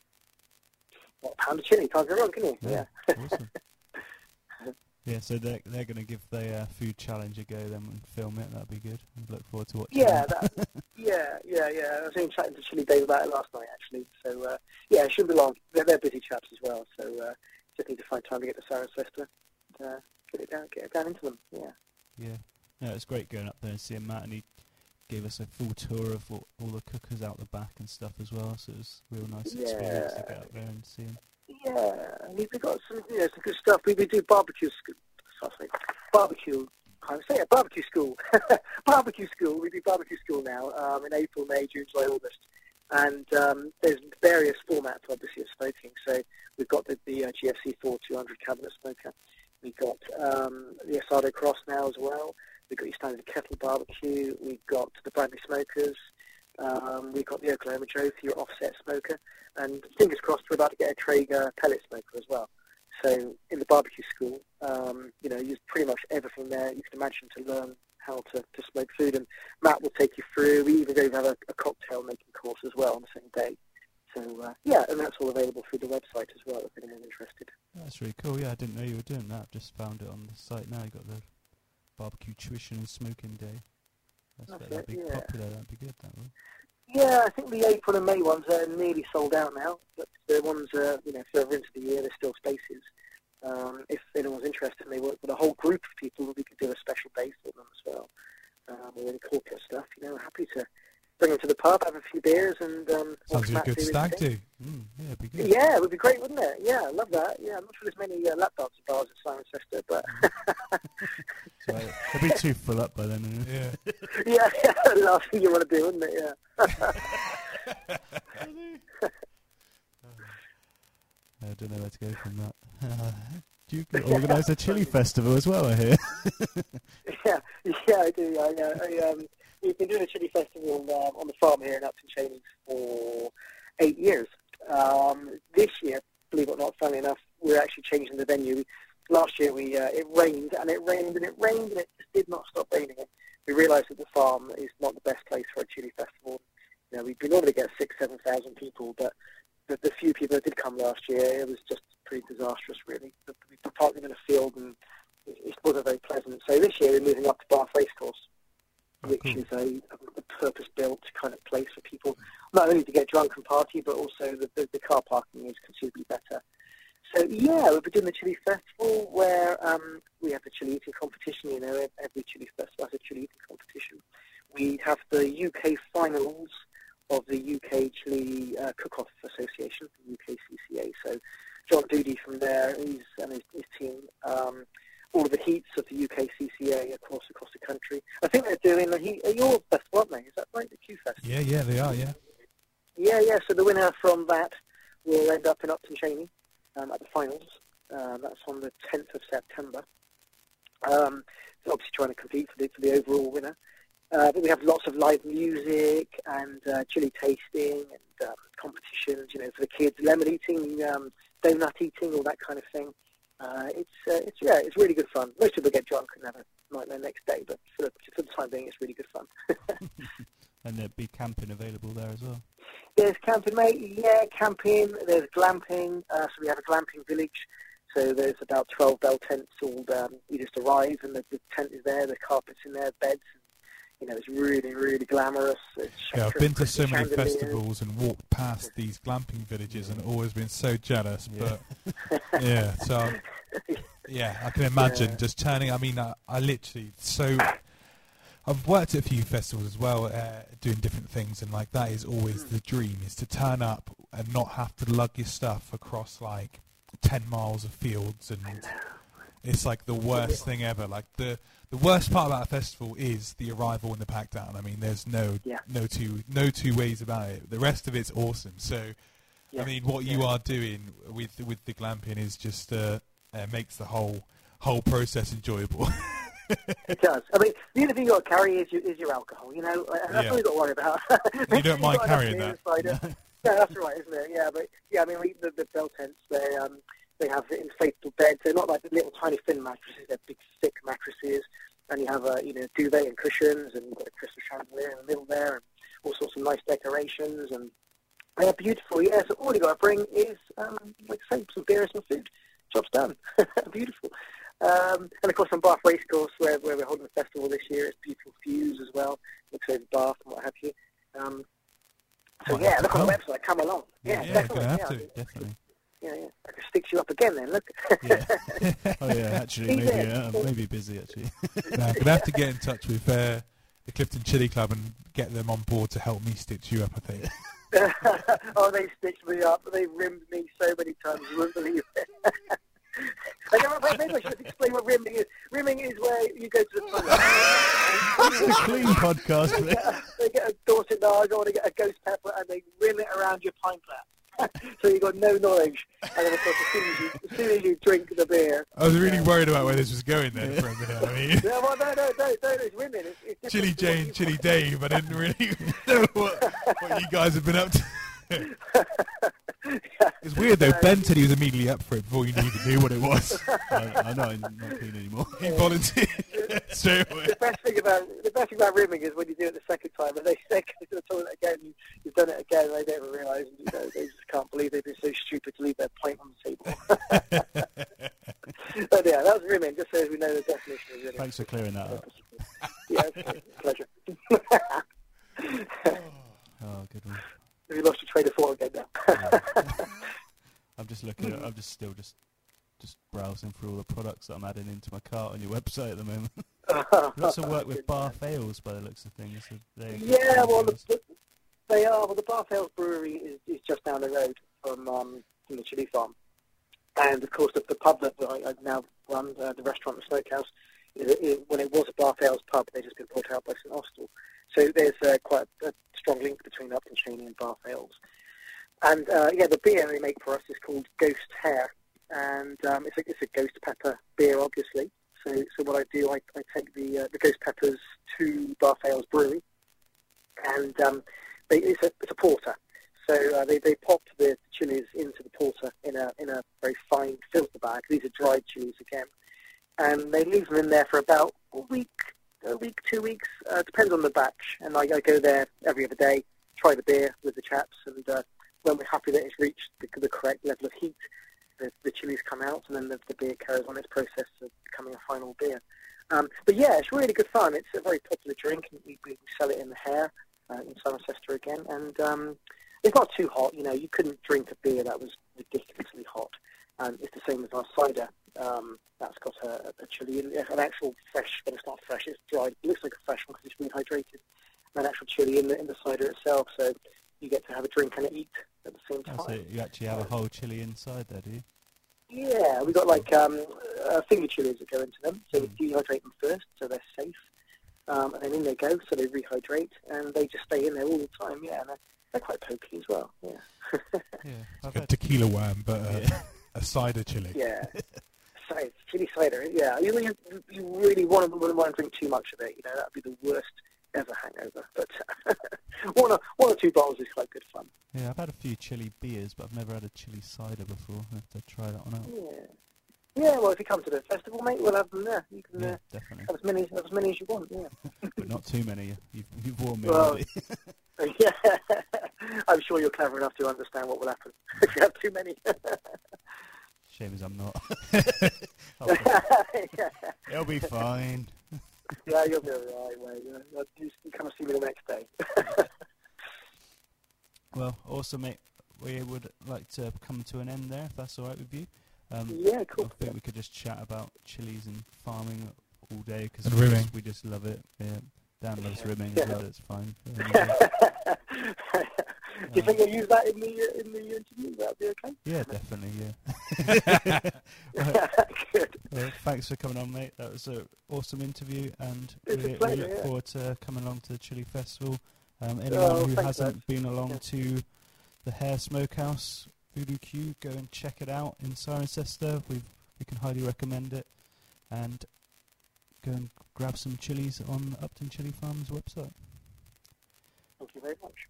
Speaker 3: What, a pound of chili, can't go wrong, can you?
Speaker 1: Yeah. Awesome. [LAUGHS] yeah, so they're they're going to give the uh, food challenge a go then and film it. That'd be good. I look forward to watching.
Speaker 3: Yeah,
Speaker 1: that. [LAUGHS]
Speaker 3: yeah, yeah, yeah. I was even chatting to Chili Dave about it last night, actually. So, uh, yeah, it shouldn't be long. They're, they're busy chaps as well, so uh, just need to find time to get to Cirencester and uh, get it down, get it down into them. Yeah.
Speaker 1: Yeah. No, it's great going up there and seeing Matt, and he gave us a full tour of all, all the cookers out the back and stuff as well. So it was a real nice experience to get up there and see him.
Speaker 3: Yeah, we've got some, you know, some good stuff. We, we do barbecue, sc- sorry, barbecue. I would say a barbecue school, [LAUGHS] barbecue school. We do barbecue school now um, in April, May, June, July, August, and um, there's various formats obviously of smoking. So we've got the, the uh, GFC 4 200 cabinet smoker. We've got um, the Asado Cross now as well. We've got your standard kettle barbecue. We've got the Bradley smokers. Um, we've got the Oklahoma Joe for your offset smoker. And fingers crossed, we're about to get a Traeger pellet smoker as well. So in the barbecue school, um, you know, use pretty much everything there you can imagine to learn how to, to smoke food. And Matt will take you through. We even go have a, a cocktail making course as well on the same day. So uh, yeah, and that's all available through the website as well if anyone's interested.
Speaker 1: That's really cool. Yeah, I didn't know you were doing that. Just found it on the site now. You got the barbecue tuition and smoking day. That's
Speaker 3: That's
Speaker 1: that'd
Speaker 3: it,
Speaker 1: be
Speaker 3: yeah.
Speaker 1: popular. That'd be good. That.
Speaker 3: Yeah, I think the April and May ones are nearly sold out now, but the ones uh, you know further into the year, there's still spaces. Um, if anyone's interested, and they work with a whole group of people, we could do a special day for them as well. Um, or any corporate stuff, you know, happy to bring them to the pub, have a few beers, and um,
Speaker 2: Sounds like a good stag do.
Speaker 1: Mm, yeah, it'd be good.
Speaker 3: Yeah, it would be great, wouldn't it? Yeah, I love that. Yeah, I'm not sure there's many uh, lap dance bars at Cirencester, but [LAUGHS]
Speaker 1: So it'll be too full up by then. wouldn't it?
Speaker 2: Yeah. [LAUGHS]
Speaker 3: yeah, yeah, the last thing you want to do, wouldn't it? Yeah. [LAUGHS]
Speaker 1: I don't know where to go from that. Do you organise a chili festival as well? I hear.
Speaker 3: Yeah, yeah, I do. I, uh, I, um, we've been doing a chili festival um, on the farm here in Upton Cheyney for eight years. Um, this year, believe it or not, funnily enough, we're actually changing the venue. Last year, we uh, it rained and it rained and it rained and it just did not stop raining. And we realised that the farm is not the best place for a chili festival. You know, we normally get six, seven thousand people, but the, the few people that did come last year, it was just pretty disastrous, really. We were parking in a field and it, it wasn't very pleasant. So this year we're moving up to Bath Racecourse,
Speaker 1: Oh,
Speaker 3: which
Speaker 1: cool.
Speaker 3: is a, a purpose-built kind of place for people, not only to get drunk and party, but also the, the, the car parking is considerably better. So yeah, we'll be doing the chili festival where um, we have the chili eating competition. You know, every chili festival has a chili eating competition. We have the UK finals of the UK Chili uh, Cook-Off Association, the UKCCA. So John Doody from there, he's and his, his team. Um, all of the heats of the UKCCA across across the country. I think they're doing the heat at your festival, aren't they? Is that right? The Q Fest.
Speaker 2: Yeah, yeah, they are, yeah.
Speaker 3: Yeah, yeah. So the winner from that will end up in Upton Cheyney um, at the finals. Um, that's on the 10th of September. Um, so obviously trying to compete for the, for the overall winner. Uh, but we have lots of live music and uh, chili tasting and um, competitions, you know, for the kids, lemon eating, um, donut eating, all that kind of thing. Uh, it's, uh, it's yeah, it's really good fun. Most people get drunk and have a nightmare next day, but for the, for the time being, it's really good fun. [LAUGHS] [LAUGHS]
Speaker 1: And there'd be camping available there as well.
Speaker 3: There's camping, mate. Yeah, camping. There's glamping. Uh, so we have a glamping village. So there's about 12 bell tents all. Um, you just arrive and the, the tent is there, the carpet's in there, beds. You know, it's really, really glamorous. It's
Speaker 2: Yeah, I've been to so many
Speaker 3: chandeliers.
Speaker 2: festivals and walked past these glamping villages and always been so jealous.
Speaker 1: Yeah.
Speaker 2: But [LAUGHS] yeah, so yeah, I can imagine
Speaker 3: Yeah.
Speaker 2: just turning. I mean, I, I literally so. I've worked at a few festivals as well, uh, doing different things, and like that is always
Speaker 3: Hmm.
Speaker 2: the dream: is to turn up and not have to lug your stuff across like ten miles of fields, and it's like the worst thing ever. Like the the worst part about a festival is the arrival and the pack down. I mean, there's no
Speaker 3: Yeah.
Speaker 2: no two no two ways about it. The rest of it's awesome. So,
Speaker 3: Yeah,
Speaker 2: I mean, what you
Speaker 3: yeah.
Speaker 2: are doing with with the glamping is just uh, uh, makes the whole whole process enjoyable. [LAUGHS]
Speaker 3: It does. I mean, the only thing you've got to carry is your, is your alcohol, you know? That's all you've got to worry about. [LAUGHS]
Speaker 2: You don't mind
Speaker 3: You've got enough
Speaker 2: carrying that.
Speaker 3: Yeah, [LAUGHS] that's right, isn't it? Yeah, but yeah, I mean, the, the bell tents, they um, they have inflatable beds. They're not like the little tiny thin mattresses. They're big, thick mattresses, and you have a you know duvet and cushions, and you've got a crystal chandelier in the middle there, and all sorts of nice decorations, and They're beautiful, yeah. So all you got to bring is, um, like I say, some beer and some food. Job's done. [LAUGHS] beautiful. Um, and of course, on Bath Racecourse, where, where we're holding the festival this year, it's beautiful views as well. Looks over Bath and what have you. Um, so
Speaker 2: Might
Speaker 3: yeah, look on the website. Come along. Yeah,
Speaker 2: Yeah,
Speaker 3: definitely. yeah,
Speaker 2: to.
Speaker 3: I mean,
Speaker 1: Definitely.
Speaker 3: Yeah, yeah. I can stitch you up again then. Look.
Speaker 1: Yeah. [LAUGHS] oh yeah, actually,
Speaker 3: He's
Speaker 1: maybe
Speaker 3: there.
Speaker 1: uh, maybe busy actually. [LAUGHS]
Speaker 2: No, I'm gonna have to get in touch with uh, the Clifton Chili Club and get them on board to help me stitch you up. I think. [LAUGHS]
Speaker 3: oh, they stitched me up. They rimmed me so many times. You wouldn't believe it. I don't know, maybe I should explain what rimming is. Rimming is where you go to the
Speaker 1: it's a clean podcast.
Speaker 3: they, get a, they get a Dorset Naga or they get a ghost pepper and they rim it around your pint glass. [LAUGHS] so you've got no knowledge. And then, of course, as soon as you, as soon as you drink the beer.
Speaker 2: I was really worried about where this was going then for a minute. I mean, [LAUGHS]
Speaker 3: Yeah, well, no, no, no, no, it's rimming. It's, it's
Speaker 2: Chili Jane, Chili Dave. I didn't really [LAUGHS] know what, what you guys have been up to. It's weird though. Ben said he was immediately up for it before you even knew what it was. [LAUGHS]
Speaker 1: I, know I'm not clean anymore.
Speaker 2: He volunteered [LAUGHS] straight away.
Speaker 3: the best thing about the best thing about rimming is when you do it the second time and they say go to the toilet again, you, you've done it again, and they don't realise, you know, they just can't believe they've been so stupid to leave their pint on the table. [LAUGHS] but yeah, that was rimming, just so as we know the definition of rimming.
Speaker 1: Thanks for clearing that up.
Speaker 3: Yeah, pleasure.
Speaker 1: Oh, good one.
Speaker 3: Have you lost your train of thought again now? [LAUGHS]
Speaker 1: I'm just looking at. I'm just still just just browsing through all the products that I'm adding into my cart on your website at the moment. [LAUGHS] Lots of work with Bath Ales by the looks of things. So they-
Speaker 3: Yeah, well, the, the, they are. Well, the Bath Ales Brewery is, is just down the road from um, from the chili farm, and of course the, the pub that I, I now run, uh, the restaurant, the smokehouse, is, is, when it was a Bath Ales pub, they've just been bought out by St Austell. So there's uh, quite a, strong link between Upton Cheyney and Bath. And uh, yeah, the beer they make for us is called Ghost Hare, and um, it's a it's a ghost pepper beer, obviously. So so what I do, I, I take the uh, the ghost peppers to Bath Ales Brewery, and um, they, it's a it's a porter. So uh, they they pop the chilies into the porter in a in a very fine filter bag. These are dried chilies again, and they leave them in there for about a week, a week, two weeks, uh, depends on the batch. And I, I go there every other day, try the beer with the chaps, and uh, when we're happy that it's reached the, the correct level of heat, the, the chilies come out, and then the, the beer carries on its process of becoming a final beer. Um, but yeah, it's really good fun. It's a very popular drink, and we, we sell it in the Hare uh, in Somerset again, and um, it's not too hot. You know, you couldn't drink a beer that was ridiculously hot. And it's the same as our cider. Um, that's got a, a chili, in, an actual fresh, but it's not fresh. It's dried. It looks like a fresh one because it's rehydrated. And An actual chili in the in the cider itself, so you get to have a drink and eat at the same time.
Speaker 1: Oh, so you actually have a whole chili inside there, do you?
Speaker 3: Yeah, we got like um, uh, finger chilies that go into them. So
Speaker 1: Mm.
Speaker 3: we dehydrate them first, so they're safe. Um, and then in they go, so they rehydrate, and they just stay in there all the time. Yeah, and they're, they're quite pokey as well. Yeah,
Speaker 1: Yeah. [LAUGHS] I've
Speaker 2: A tequila worm, but uh,
Speaker 1: yeah. [LAUGHS]
Speaker 2: a cider chili.
Speaker 3: yeah. [LAUGHS] Cider, chili cider. Yeah, you, you, you really want to, wouldn't want to drink too much of it. You know, that'd be the worst ever hangover. But one or one or two bottles is quite good fun.
Speaker 1: yeah, I've had a few chili beers, but I've never had a chili cider before. I have to try that one out.
Speaker 3: Yeah. Yeah, well, if you come to the festival, mate, we'll have them there. You can
Speaker 1: Yeah,
Speaker 3: uh,
Speaker 1: definitely.
Speaker 3: have as many have as many as you want. Yeah.
Speaker 1: but not too many. You've, you've warned me
Speaker 3: Well,
Speaker 1: already.
Speaker 3: Yeah, I'm sure you're clever enough to understand what will happen [LAUGHS] if you have too many.
Speaker 1: Shame as I'm not. [LAUGHS]
Speaker 3: yeah. [LAUGHS]
Speaker 1: It'll be fine.
Speaker 3: yeah, you'll be all right, mate. Yeah. You, you come and see me the next day.
Speaker 1: Well, also, mate, we would like to come to an end there, if that's all right with you. Um,
Speaker 3: yeah,
Speaker 1: I think we could just chat about chilies and farming all day because we, just- we just love it. Yeah. Dan loves rimming
Speaker 3: Yeah.
Speaker 1: as well. It's fine. [LAUGHS]
Speaker 3: Do you think you'll use that in the uh, in the interview? That'd be okay.
Speaker 1: yeah, definitely. Yeah. Right. [LAUGHS] [LAUGHS]
Speaker 3: Good.
Speaker 1: Well, thanks for coming on, mate. That was an awesome interview, and
Speaker 3: It's a
Speaker 1: we, we look
Speaker 3: yeah.
Speaker 1: forward to coming along to the Chili Festival. Um, anyone
Speaker 3: Oh,
Speaker 1: who hasn't been along
Speaker 3: Yeah.
Speaker 1: to the Hare Smokehouse Voodoo Q, go and check it out in Cirencester. We we can highly recommend it, and go and grab some chilies on Upton Chili Farms website.
Speaker 3: Thank you very much.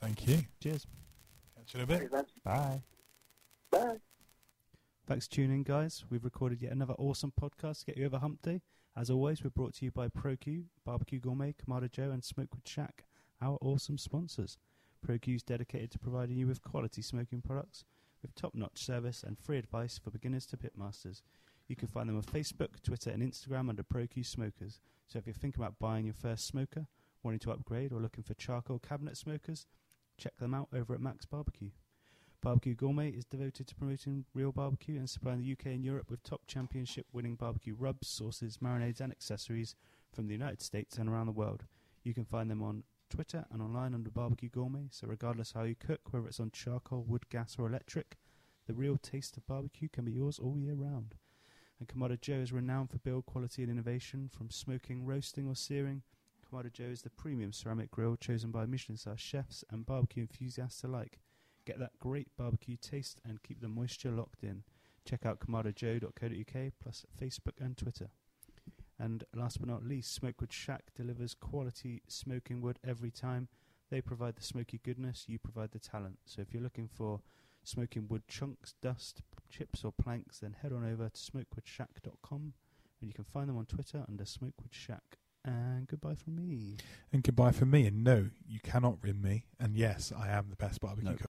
Speaker 2: Thank you.
Speaker 1: Cheers.
Speaker 2: Catch you in a bit.
Speaker 3: Thanks.
Speaker 1: Bye.
Speaker 3: Bye.
Speaker 1: Thanks for tuning in, guys. We've recorded yet another awesome podcast to get you over hump day. As always, we're brought to you by ProQ, Barbecue Gourmet, Kamado Joe, and Smokewood Shack, our awesome sponsors. ProQ is dedicated to providing you with quality smoking products with top-notch service and free advice for beginners to pitmasters. You can find them on Facebook, Twitter, and Instagram under ProQ Smokers. So if you're thinking about buying your first smoker, wanting to upgrade, or looking for charcoal cabinet smokers, check them out over at Macs Barbecue. Barbecue Gourmet is devoted to promoting real barbecue and supplying the UK and Europe with top championship winning barbecue rubs, sauces, marinades, and accessories from the United States and around the world. You can find them on Twitter and online under Barbecue Gourmet, so regardless how you cook, whether it's on charcoal, wood, gas, or electric, the real taste of barbecue can be yours all year round. And Kamado Joe is renowned for build quality and innovation, from smoking, roasting, or searing. Kamado Joe is the premium ceramic grill chosen by Michelin star chefs and barbecue enthusiasts alike. Get that great barbecue taste and keep the moisture locked in. Check out kamadojoe.co.uk plus Facebook and Twitter. And last but not least, Smokewood Shack delivers quality smoking wood every time. They provide the smoky goodness, you provide the talent. So if you're looking for smoking wood chunks, dust, chips, or planks, then head on over to smokewoodshack.com and you can find them on Twitter under Smokewood Shack. And goodbye from me.
Speaker 2: And goodbye from me. And no, you cannot rim me. And yes, I am the best barbecue
Speaker 1: No.
Speaker 2: cook.